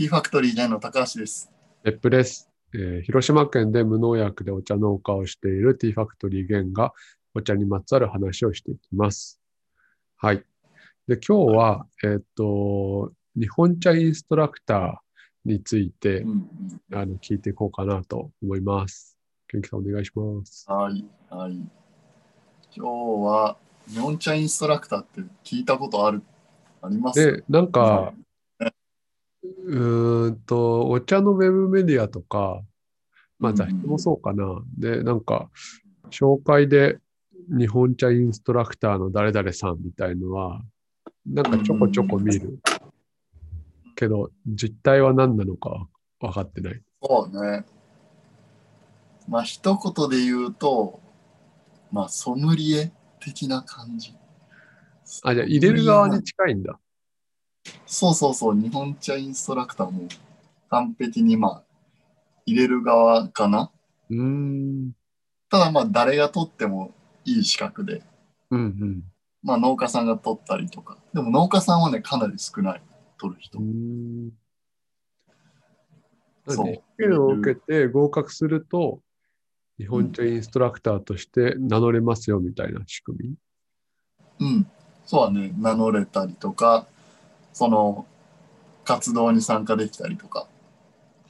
T ファクトリーの高橋です。別府です、えー広島県で無農薬でお茶農家をしている T ファクトリーゲンがお茶にまつわる話をしていきます。はい。で、今日は、えーっと、日本茶インストラクターについてうんうんあの聞いていこうかなと思います。元気さんお願いします。はい、はい。今日は日本茶インストラクターって聞いたことあるあります？で、なんか、うーんと、お茶のウェブメディアとか、まあうん雑誌もそうかな。で、なんか、紹介で日本茶インストラクターの誰々さんみたいのは、なんかちょこちょこ見る。けど、実態は何なのか分かってない。そうね。まあ一言で言うと、まあソムリエ的な感じ。あ、じゃあ入れる側に近いんだ。そうそうそう、日本茶インストラクターも完璧にまあ入れる側かな。うーん。ただまあ誰が取ってもいい資格で、うんまあ農家さんが取ったりとか。でも農家さんはね、かなり少ない、取る人うん。そう試験を受けて合格すると、日本茶インストラクターとして名乗れますよみたいな仕組み？うん。そうはね、名乗れたりとか、その活動に参加できたりとか。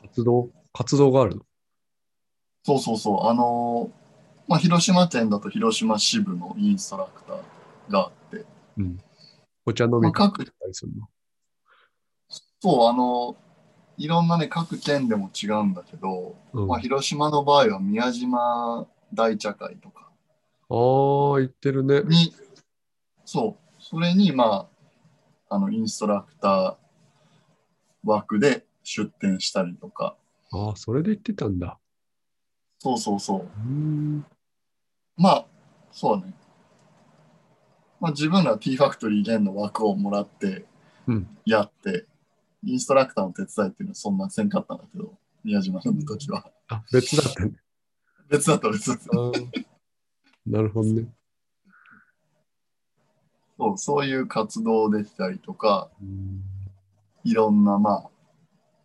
活動？活動があるの？そうそうそう。あのーまあ、広島県だと広島支部のインストラクターがあって、うん。お茶飲みたりするの？そう、あのーいろんなね、各県でも違うんだけど、うん、まあ、あ広島の場合は宮島大茶会とかあー、言ってるね。に、そう、それに、まあ、あの、インストラクター枠で出展したりとか、ああ、それで言ってたんだ。そうそうそう。う。まあ、そうね。まあ、自分ら T ファクトリーゲンの枠をもらってうん。やって、インストラクターの手伝いっていうのはそんなせんかったんだけど、宮島の時は。あ、別だったね。別だった別だった。なるほどね。そう、そういう活動できたりとか、いろんな、まあ、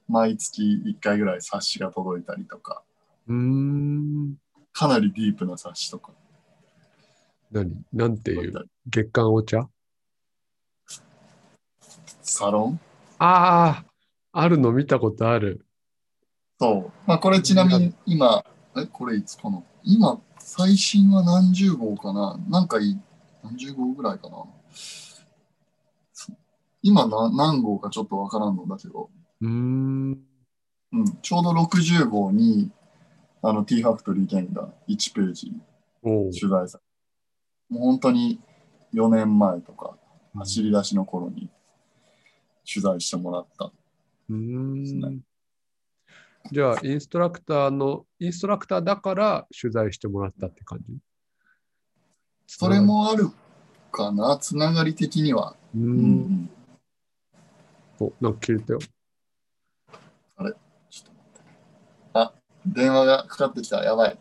毎月1回ぐらい冊子が届いたりとか、うーん。かなりディープな冊子とか。何？なんていう？月刊お茶？サロン？ああ、あるの見たことある。そう。まあ、これちなみに今、え、これいつかな？今、最新は何十号かな？なんかいい、何十号ぐらいかな？今な何号かちょっとわからんのだけど、うーん。うん、ちょうど60号に、あの T ファクトリーゲンが1ページ取材されもう本当に4年前とか、走り出しの頃に取材してもらった。うーすん。じゃあ、インストラクターの、インストラクターだから取材してもらったって感じ？それ。もあるかな？つながり的には。うんん。お、なんか切れたよ。ちょっと待って。あ、電話がかかってきた。やばい。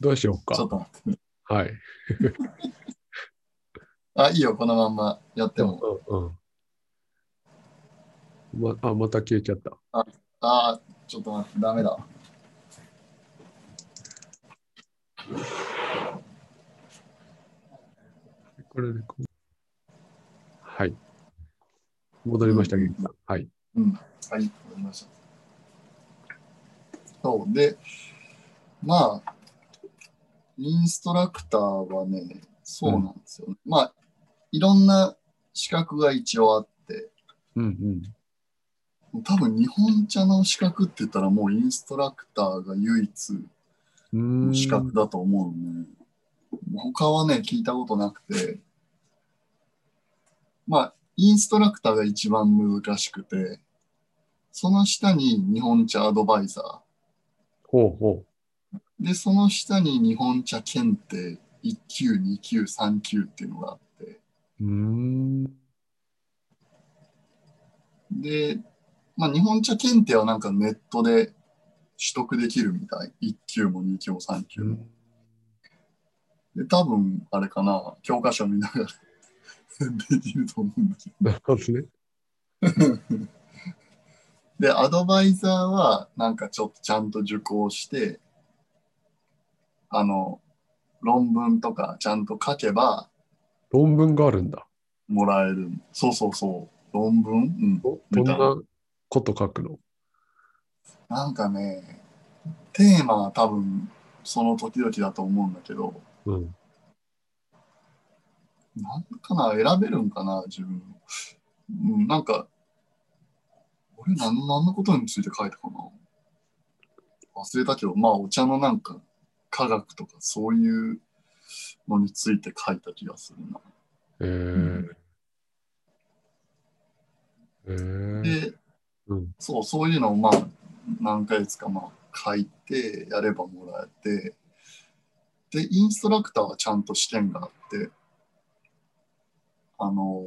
どうしようかちょ。っと待ってね。はい。あ、いいよ、このまんまやっても。うんうんまあ、また消えちゃった。あ、ちょっと待って、ダメだ。これでこうはい。戻りました、うん。はい。うん。はい、わかりました。そう。で、まあ、インストラクターはね、そうなんですよ、まあ、いろんな資格が一応あって、うん多分日本茶の資格って言ったらもうインストラクターが唯一うん。うーん。資格だと思うね。他はね、聞いたことなくて、まあ、インストラクターが一番難しくて、その下に日本茶アドバイザほうほー、で、その下に日本茶検定1級、2級、3級っていうのがあって、う。うーん。で、まあ、日本茶検定はなんかネットで取得できるみたい。1級も2級も3級も。で、多分、あれかな、教科書見ながら できると思うんだけなるほどね。ど。で、アドバイザーは、なんかちょっとちゃんと受講して、あの、論文とかちゃんと書けば論文があるんだ。もらえる。そうそうそう。論文？うん。どどんなこと書くの？なんかね、テーマは多分その時々だと思うんだけど、うん。なんかな、選べるんかな、自分。うん、なんか、俺何、何のことについて書いたかな。忘れたけど、まあ、お茶のなんか、科学とかそういうのについて書いた気がするな。えー。えー。で、うん。そう、そういうのをまあ、何ヶ月かまあ、書いて、やればもらえて、で、インストラクターはちゃんと試験があって、あの、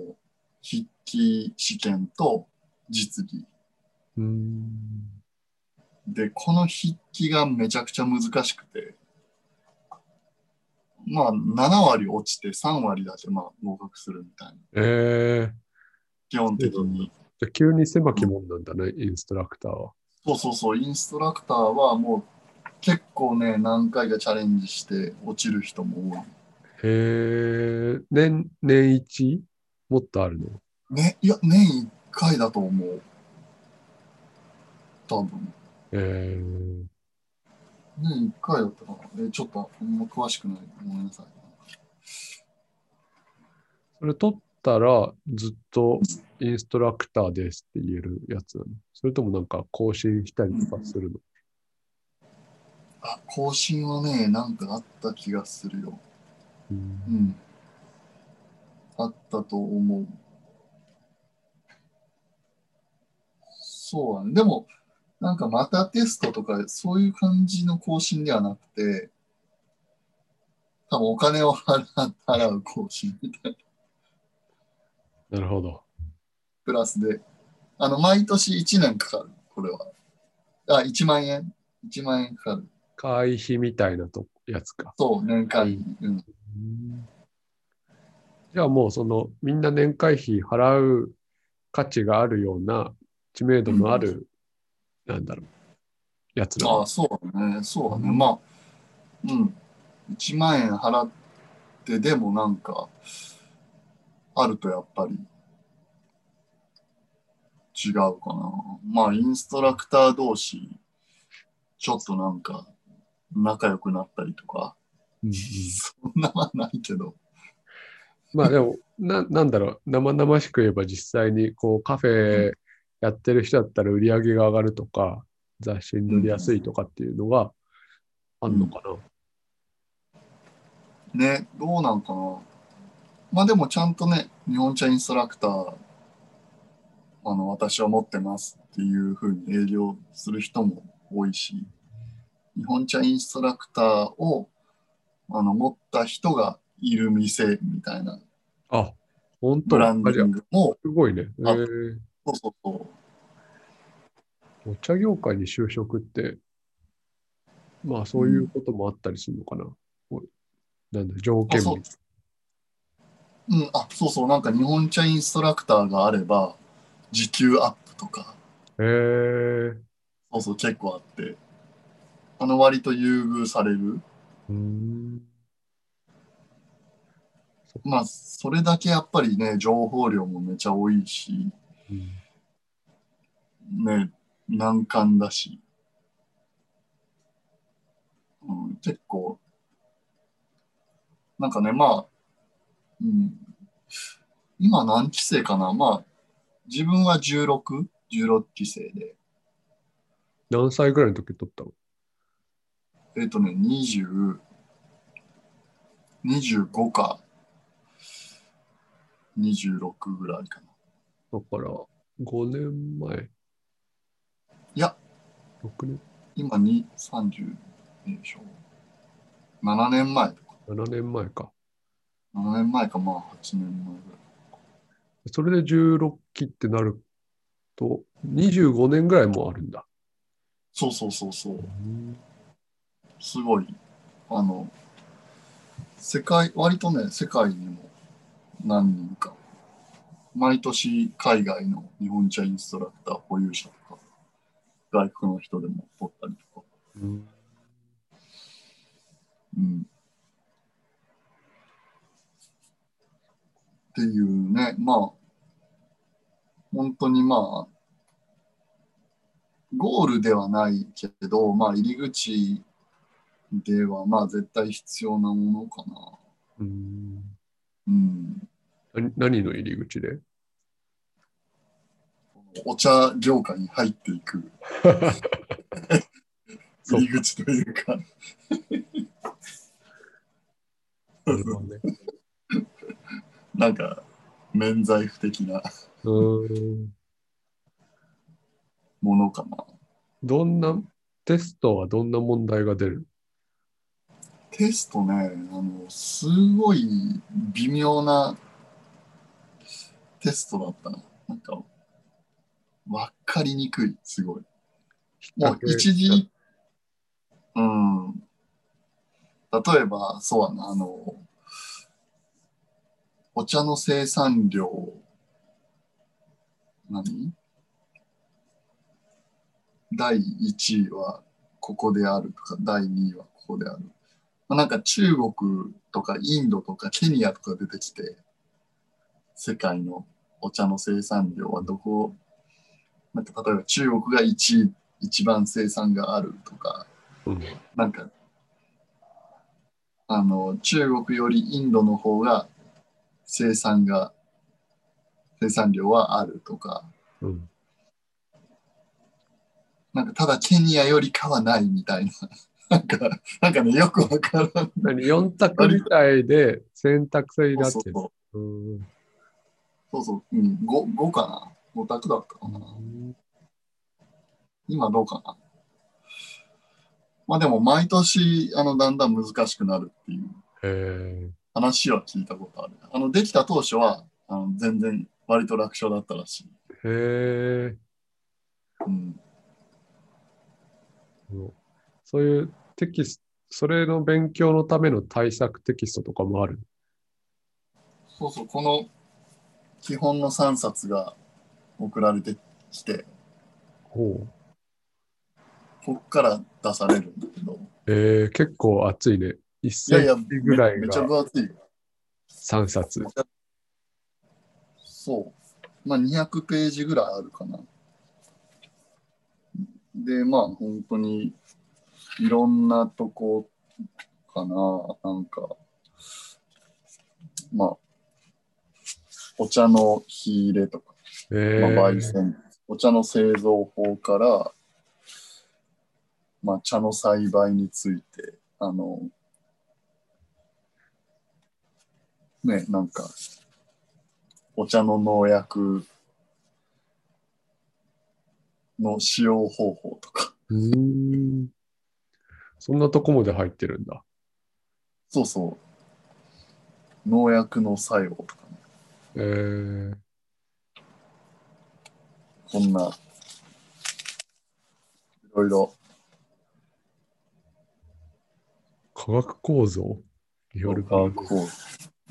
筆記試験と実技。で、この筆記がめちゃくちゃ難しくて、まあ、7割落ちて3割だけまあ合格するみたいな。えー。基本的に。じゃあ急に狭きもんなんだね、インストラクターは。そうそうそう、インストラクターはもう結構ね、何回かチャレンジして落ちる人も多い。へえ。年、年一もっとあるの？ね、いや、年1回だと思う。多分。えー。年1回だったかな？え、ちょっと、あんま詳しくない。ごめんなさい。それ取ったらずっとインストラクターですって言えるやつなの？それともなんか更新したりとかするの？あ、更新はね、なんかあった気がするよ。うんうん。あったと思う。そうだね。でも、なんかまたテストとか、そういう感じの更新ではなくて、多分お金を払う払う更新みたいな。なるほど。プラスで。あの、毎年1年かかる、これは。あ、1万円。1万円かかる。会費みたいなとやつか。そう、年会費。うん。じゃあもうそのみんな年会費払う価値があるような知名度のある、なんだろう、やつだああ、そうだね。そうだね。まあ、うん。1万円払ってでもなんか、あるとやっぱり違うかな。まあ、インストラクター同士、ちょっとなんか仲良くなったりとか、うんうんそんなはないけど。まあでもな、なんだろう、生々しく言えば実際にこうカフェやってる人だったら売り上げが上がるとか、雑誌に載りやすいとかっていうのがあんのかな。ね、どうなんかな。まあでもちゃんとね、日本茶インストラクター、あの、私は持ってますっていうふうに営業する人も多いし、日本茶インストラクターをあの持った人がいる店みたいなあ、本当？ブランディングも、すごいね。そうそうそう。お茶業界に就職って、まあそういうこともあったりするのかな？おなんだ、条件あそう。みうん、あ、そうそう、なんか日本茶インストラクターがあれば、時給アップとか、へえそうそう、結構あって、あの、割と優遇される。まあ、それだけやっぱりね、情報量もめちゃ多いし、うん。ね、難関だし、うん、結構、なんかね、まあ、うん、今何期生かな？まあ、自分は16、16期生で、何歳ぐらいの時取ったの？えっ、とね、20、25か、26ぐらいかな。だから、5年前。いや、6年今に30でしょ。7年前とか。?7 年前か。7年前か、まあ8年前ぐらい。それで16期ってなると、25年ぐらいもあるんだ。そうそうそうそう。すごい。あの、世界、割とね、世界にも何人か、毎年海外の日本茶インストラクター保有者とか外国の人でも取ったりとか。うんうん。っていうね、まあ、本当にまあ、ゴールではないけど、まあ、入り口では、まあ、絶対必要なものかな。うん。うん。何何の入り口で？お茶業界に入っていく。入り口というか、なんか、免罪符的な。うん。ものかな。どんな、テストはどんな問題が出る？テストね、あの、すごい微妙なテストだったな。なんか、わかりにくい、すごい。もう一時、うん。例えば、そうやな、あの、お茶の生産量、何？第1位はここであるとか、第2位はここである。まあ、なんか中国とかインドとかケニアとか出てきて、世界のお茶の生産量はどこ、なんか例えば中国が1位、一番生産があるとか、うん。なんか、あの、中国よりインドの方が生産が、生産量はあるとか、うん。なんかただケニアよりかはないみたいな。なんか、なんかね、よくわからん。何 ?4 択みたいで選択制になってる。そうそううんそうそう、うん、5, 5かな ?5 択だったかな今どうかな？まあでも毎年、あの、だんだん難しくなるっていう話は聞いたことある。あの、できた当初は、あの全然割と楽勝だったらしい。へえうん。そういうテキスト、それの勉強のための対策テキストとかもある？そうそう、この基本の3冊が送られてきて、ほう。こっから出されるんだけど、えー、結構熱いね。1いセやいや、ンチぐらいめめちゃが分厚いよ。3冊。そう。まあ、200ページぐらいあるかな。で、まあ、本当に、いろんなとこかな。なんか、まあ、お茶の火入れとか、えまあ、焙ー、煎、お茶の製造法から、まあ、茶の栽培について、あの、ね、なんか、お茶の農薬の使用方法とか、うーん。そんなとこまで入ってるんだ。そうそう、農薬の作用とかね、えー、こんな、いろいろ、化学構造？による化学法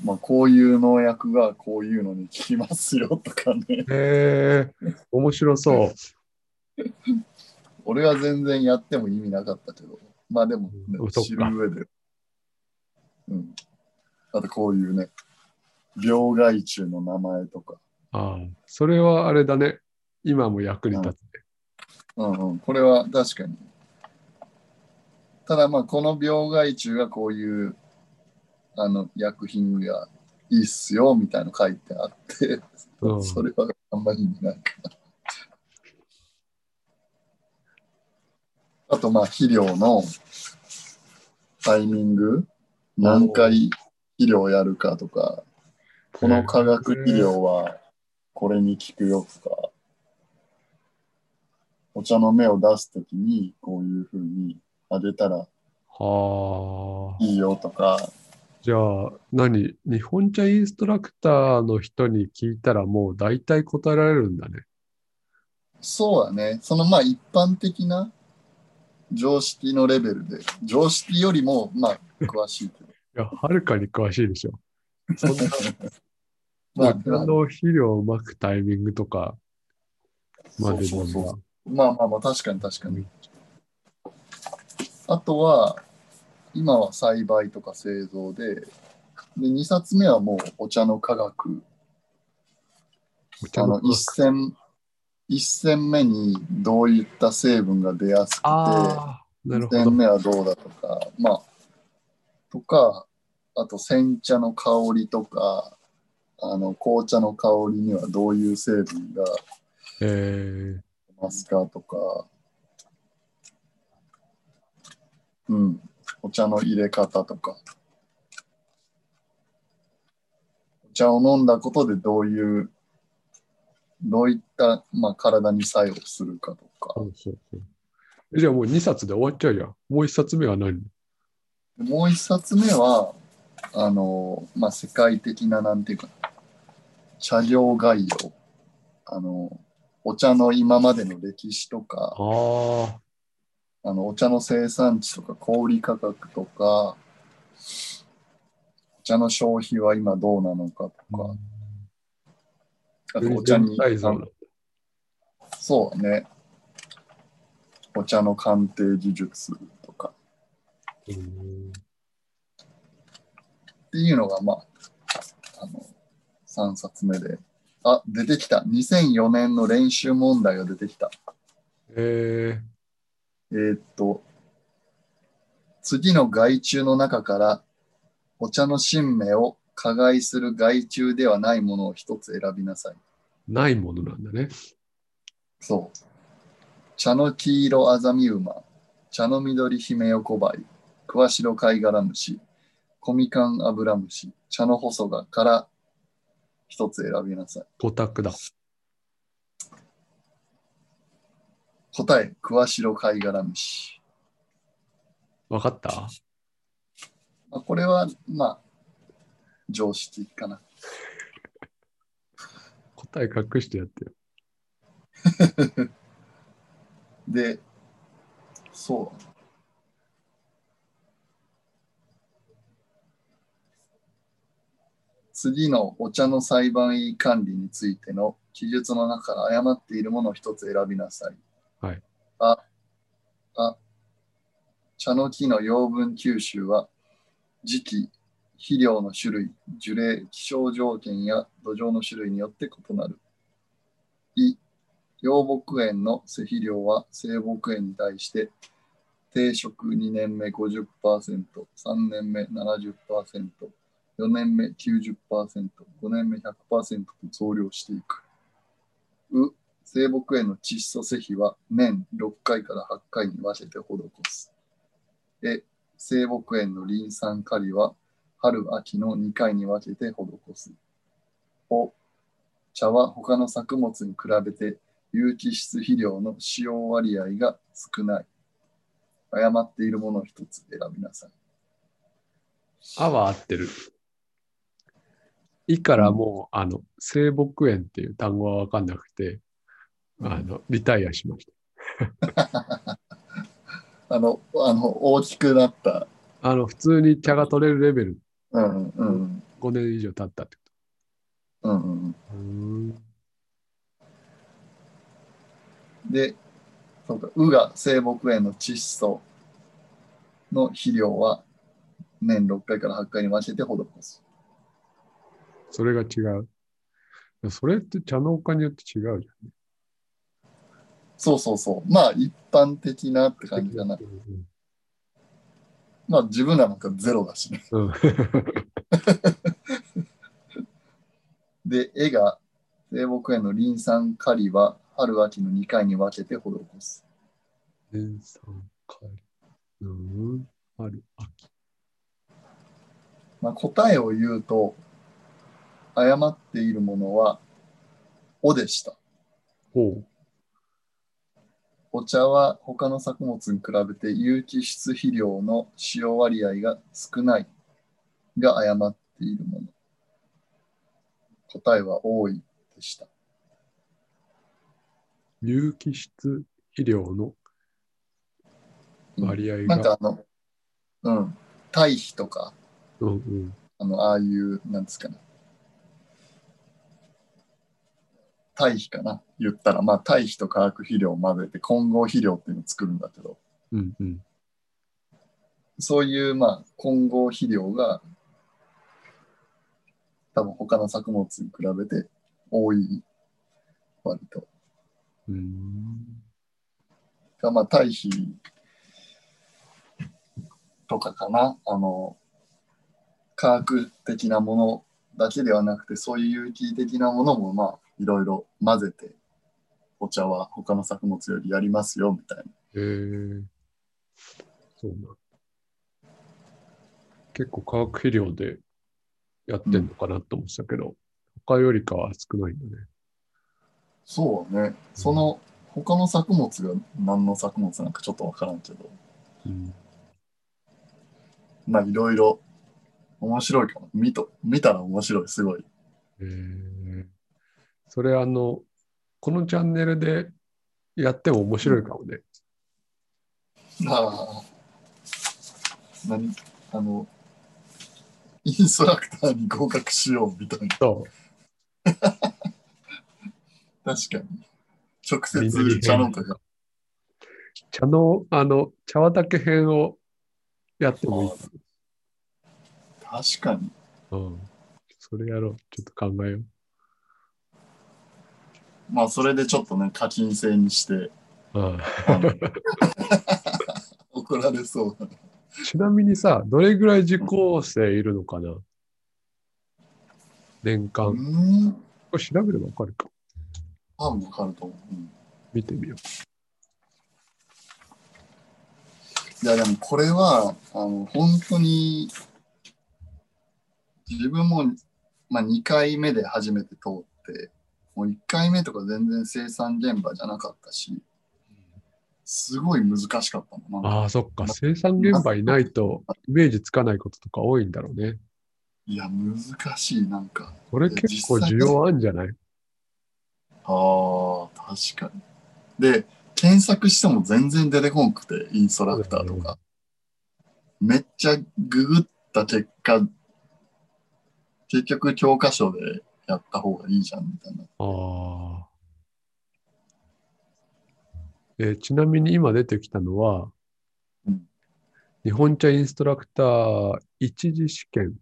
まあ、こういう農薬がこういうのに効きますよとかね。えー、面白そう。俺は全然やっても意味なかったけど、まあでも、ね知る上で。うん。あとこういうね、病害虫の名前とか。ああ、それはあれだね。今も役に立つね。うんうん。これは確かに。ただまあ、この病害虫がこういう、あの、薬品がいいっすよ、みたいなの書いてあって、うんそれはあんまり意味ないかな。あと、まあ、肥料のタイミング、何回肥料やるかとか、この化学肥料はこれに効くよとか、お茶の芽を出すときにこういうふうにあげたらはあ。いいよとか、じゃあ、何日本茶インストラクターの人に聞いたらもう大体答えられるんだね。そうだね、そのまあ一般的な常識のレベルで、常識よりもまあ詳しいけど。いや、はるかに詳しいでしょ。そんな、まあ、お茶の肥料をまくタイミングとかまでそうそうそまあまあまあ、確かに確かに。あとは、今は栽培とか製造で、で、2冊目はもうお茶の科学。あの、一戦、一戦目にどういった成分が出やすくて、ああ、なる2ほど。戦。目はどうだとか、まあ、とか、あと煎茶の香りとか、あの紅茶の香りにはどういう成分がえ出ますかとか、うん、お茶の入れ方とか、お茶を飲んだことでどういう、どういった、まあ、体に作用するかとー、かそ、うそうそう。えじゃあもう2冊で終わっちゃうじゃん。もう1冊目は何？もう一冊目は、あの、まあ、世界的な、なんていうかな、茶業概要。あの、お茶の今までの歴史とか、ああ、あの、お茶の生産地とか、小売価格とか、お茶の消費は今どうなのかとか、あとお茶にそうね、お茶の鑑定技術とかうんっていうのが、まあ、あの、3冊目で。あ、出てきた。2004年の練習問題が出てきた。ええーっと、次の害虫の中から、お茶の新芽を加害する害虫ではないものを一つ選びなさい。ー、ないものなんだね。そう。茶の黄色アザミウマ、茶の緑ヒメヨコバイ、クワシロカイガラムシ、コミカンアブラムシ、茶の細がから一つ選びなさい。五択だ。答え、クワシロカイガラムシ。わかった？まあ、これは、まあ、常識かな。答え隠してやってよ。で、そう。次のお茶の栽培管理についての記述の中から誤っているものを一つ選びなさい。はい。あ、あ、茶の木の養分吸収は時期、肥料の種類、樹齢、気象条件や土壌の種類によって異なる。い、養木園の施肥量は生木園に対して定食2年目50%、3年目70%、4年目90%、5年目100%と増量していく。う、生木園の窒素施肥は年6回から8回に分けて施す。え、生木園のリン酸カリは春秋の2回に分けて施す。お、茶は他の作物に比べて有機質肥料の使用割合が少ない。誤っているものを一つ選びなさい。あは合ってる。いからもう、あの、生木園っていう単語はわかんなくて、あの、リタイアしました。あの、あの大きくなった。あの、普通に茶が取れるレベル、うんうん5年以上経ったってこうんうん。と。うーん。で、そうか、うが生木園の窒素の肥料は年6回から8回に分けて施す。それが違う。それって茶農家によって違うじそうそうそう。まあ一般的なってゃん。感じかな。うんまあ自分らなんかゼロだしね。うん。で、絵が生木園のリン酸カリは春秋の2回に分けて施す。年産カリ。うん。春、秋。まあ、答えを言うと、誤っているものは、おでした。ほう。お茶は他の作物に比べて有機質肥料の使用割合が少ないが誤っているもの。答えは多いでした。有機質肥料の割合が。なんかあの、うん、堆肥とか、うんうん。あの、ああいう、なんですかね。堆肥かな言ったら、まあ堆肥と化学肥料を混ぜて混合肥料っていうのを作るんだけど、うんうん。そういうまあ混合肥料が多分他の作物に比べて多い割と。うーん。がまあ堆肥とかかな。あの、科学的なものだけではなくて、そういう有機的なものもまあいろいろ混ぜて、お茶は他の作物よりやりますよみたいな。えー、そうなん。結構化学肥料でやってんのかなと思ってたけど、他よりかは少ないんだね。そうね。その他の作物が何の作物なんかちょっとわからんけど、うん。まあいろいろ面白いかも。見と見たら面白い、すごい。えー、それあの、このチャンネルでやっても面白いかもね。ああ。何あの、インストラクターに合格しようみたいな。そう。確かに。直接茶農家が。茶の、あの、茶畑編をやってもいいか確かに。も。うん。それやろう。ちょっと考えよう。まあそれでちょっとね、課金制にして、怒られそう。ちなみにさ、どれぐらい受講生いるのかな？年間。うこん。れ調べればわかるか。多分わかると思う。うん見てみよいやでもこれは、あの、本当に、自分も、まあ2回目で初めて通って、もう1回目とか全然生産現場じゃなかったし、すごい難しかったの。う。なああ、そっか。生産現場いないとイメージつかないこととか多いんだろうね。いや、難しい、なんか。これ結構需要あるんじゃない？ああ、確かに。で、検索しても全然出てこんくて、インストラクターとか。めっちゃググった結果、結局教科書でやった方がいいじゃんみたいな。ああ。えーちなみに今出てきたのは、うん日本茶インストラクター一次試験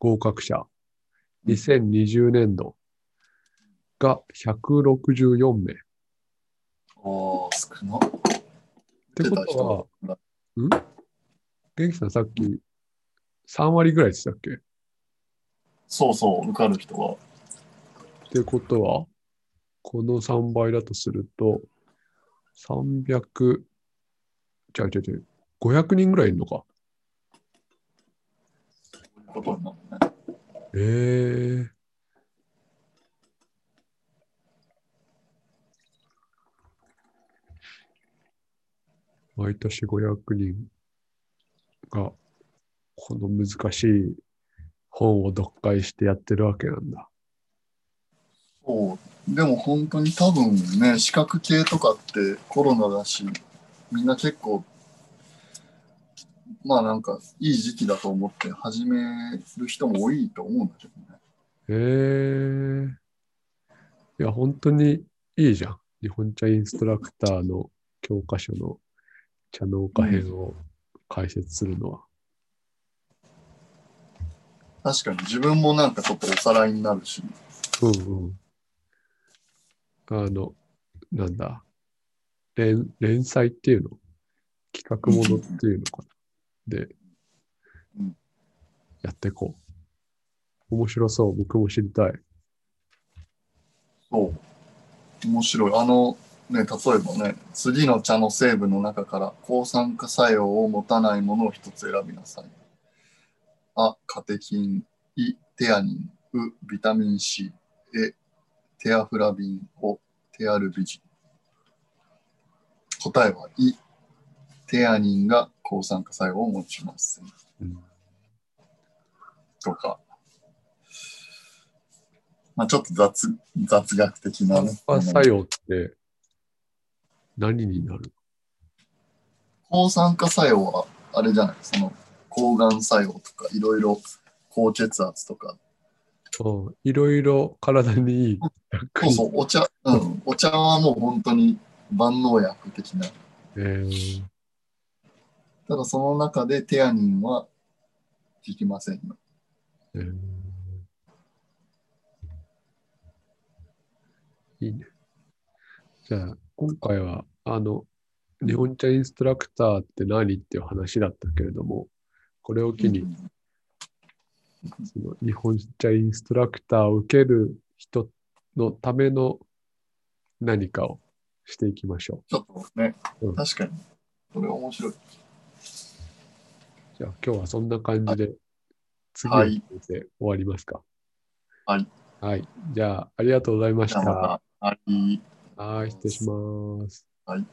合格者2020年度が164名。っああ、少な。てことは、は、元気さんさっき3割ぐらいでしたっけ？っそうそう、受かる人は。てことは、この3倍だとすると、300、違う違う違う、500人ぐらいいるのか？ええ毎年500人がこの難しい本を読解してやってるわけなんだ。そう。でも本当に多分ね、資格系とかってコロナだし、みんな結構、まあなんかいい時期だと思って始める人も多いと思うんだけどね。へえいや、本当にいいじゃん。日本茶インストラクターの教科書の茶農家編を解説するのは。確かに自分もなんかちょっとおさらいになるし、うんうん。あの、なんだ、連連載っていうの？企画ものっていうのかな？で、やっていこう。面白そう。僕も知りたい。そう。面白い。あの、ね、例えばね、次の茶の成分の中から抗酸化作用を持たないものを一つ選びなさい。あ、カテキン、イ、テアニン、ウ、ビタミン C、エ、テアフラビン、オ、テアルビジン。答えはイ、テアニンが抗酸化作用を持ちません。うんとか。まあちょっと雑雑学的なね。酸化作用って何になる？抗酸化作用は、あれじゃない、その抗がん作用とか、いろいろ高血圧とか、うんいろいろ体にいい。そうそう、お茶、うん、お茶はもう本当に万能薬的な。えーただその中でテアニンは効きませんよ。えーいいね。じゃあ、今回は、あの、日本茶インストラクターって何っていう話だったけれども、これを機に、その日本茶インストラクターを受ける人のための何かをしていきましょちょっとね、うん確かに。これ面白い。う。じゃあ今日はそんな感じで、次のはい先生終わりますか。はい。はい。じゃあ、ありがとうございました。じゃあまた、ありはい、失礼します。はい。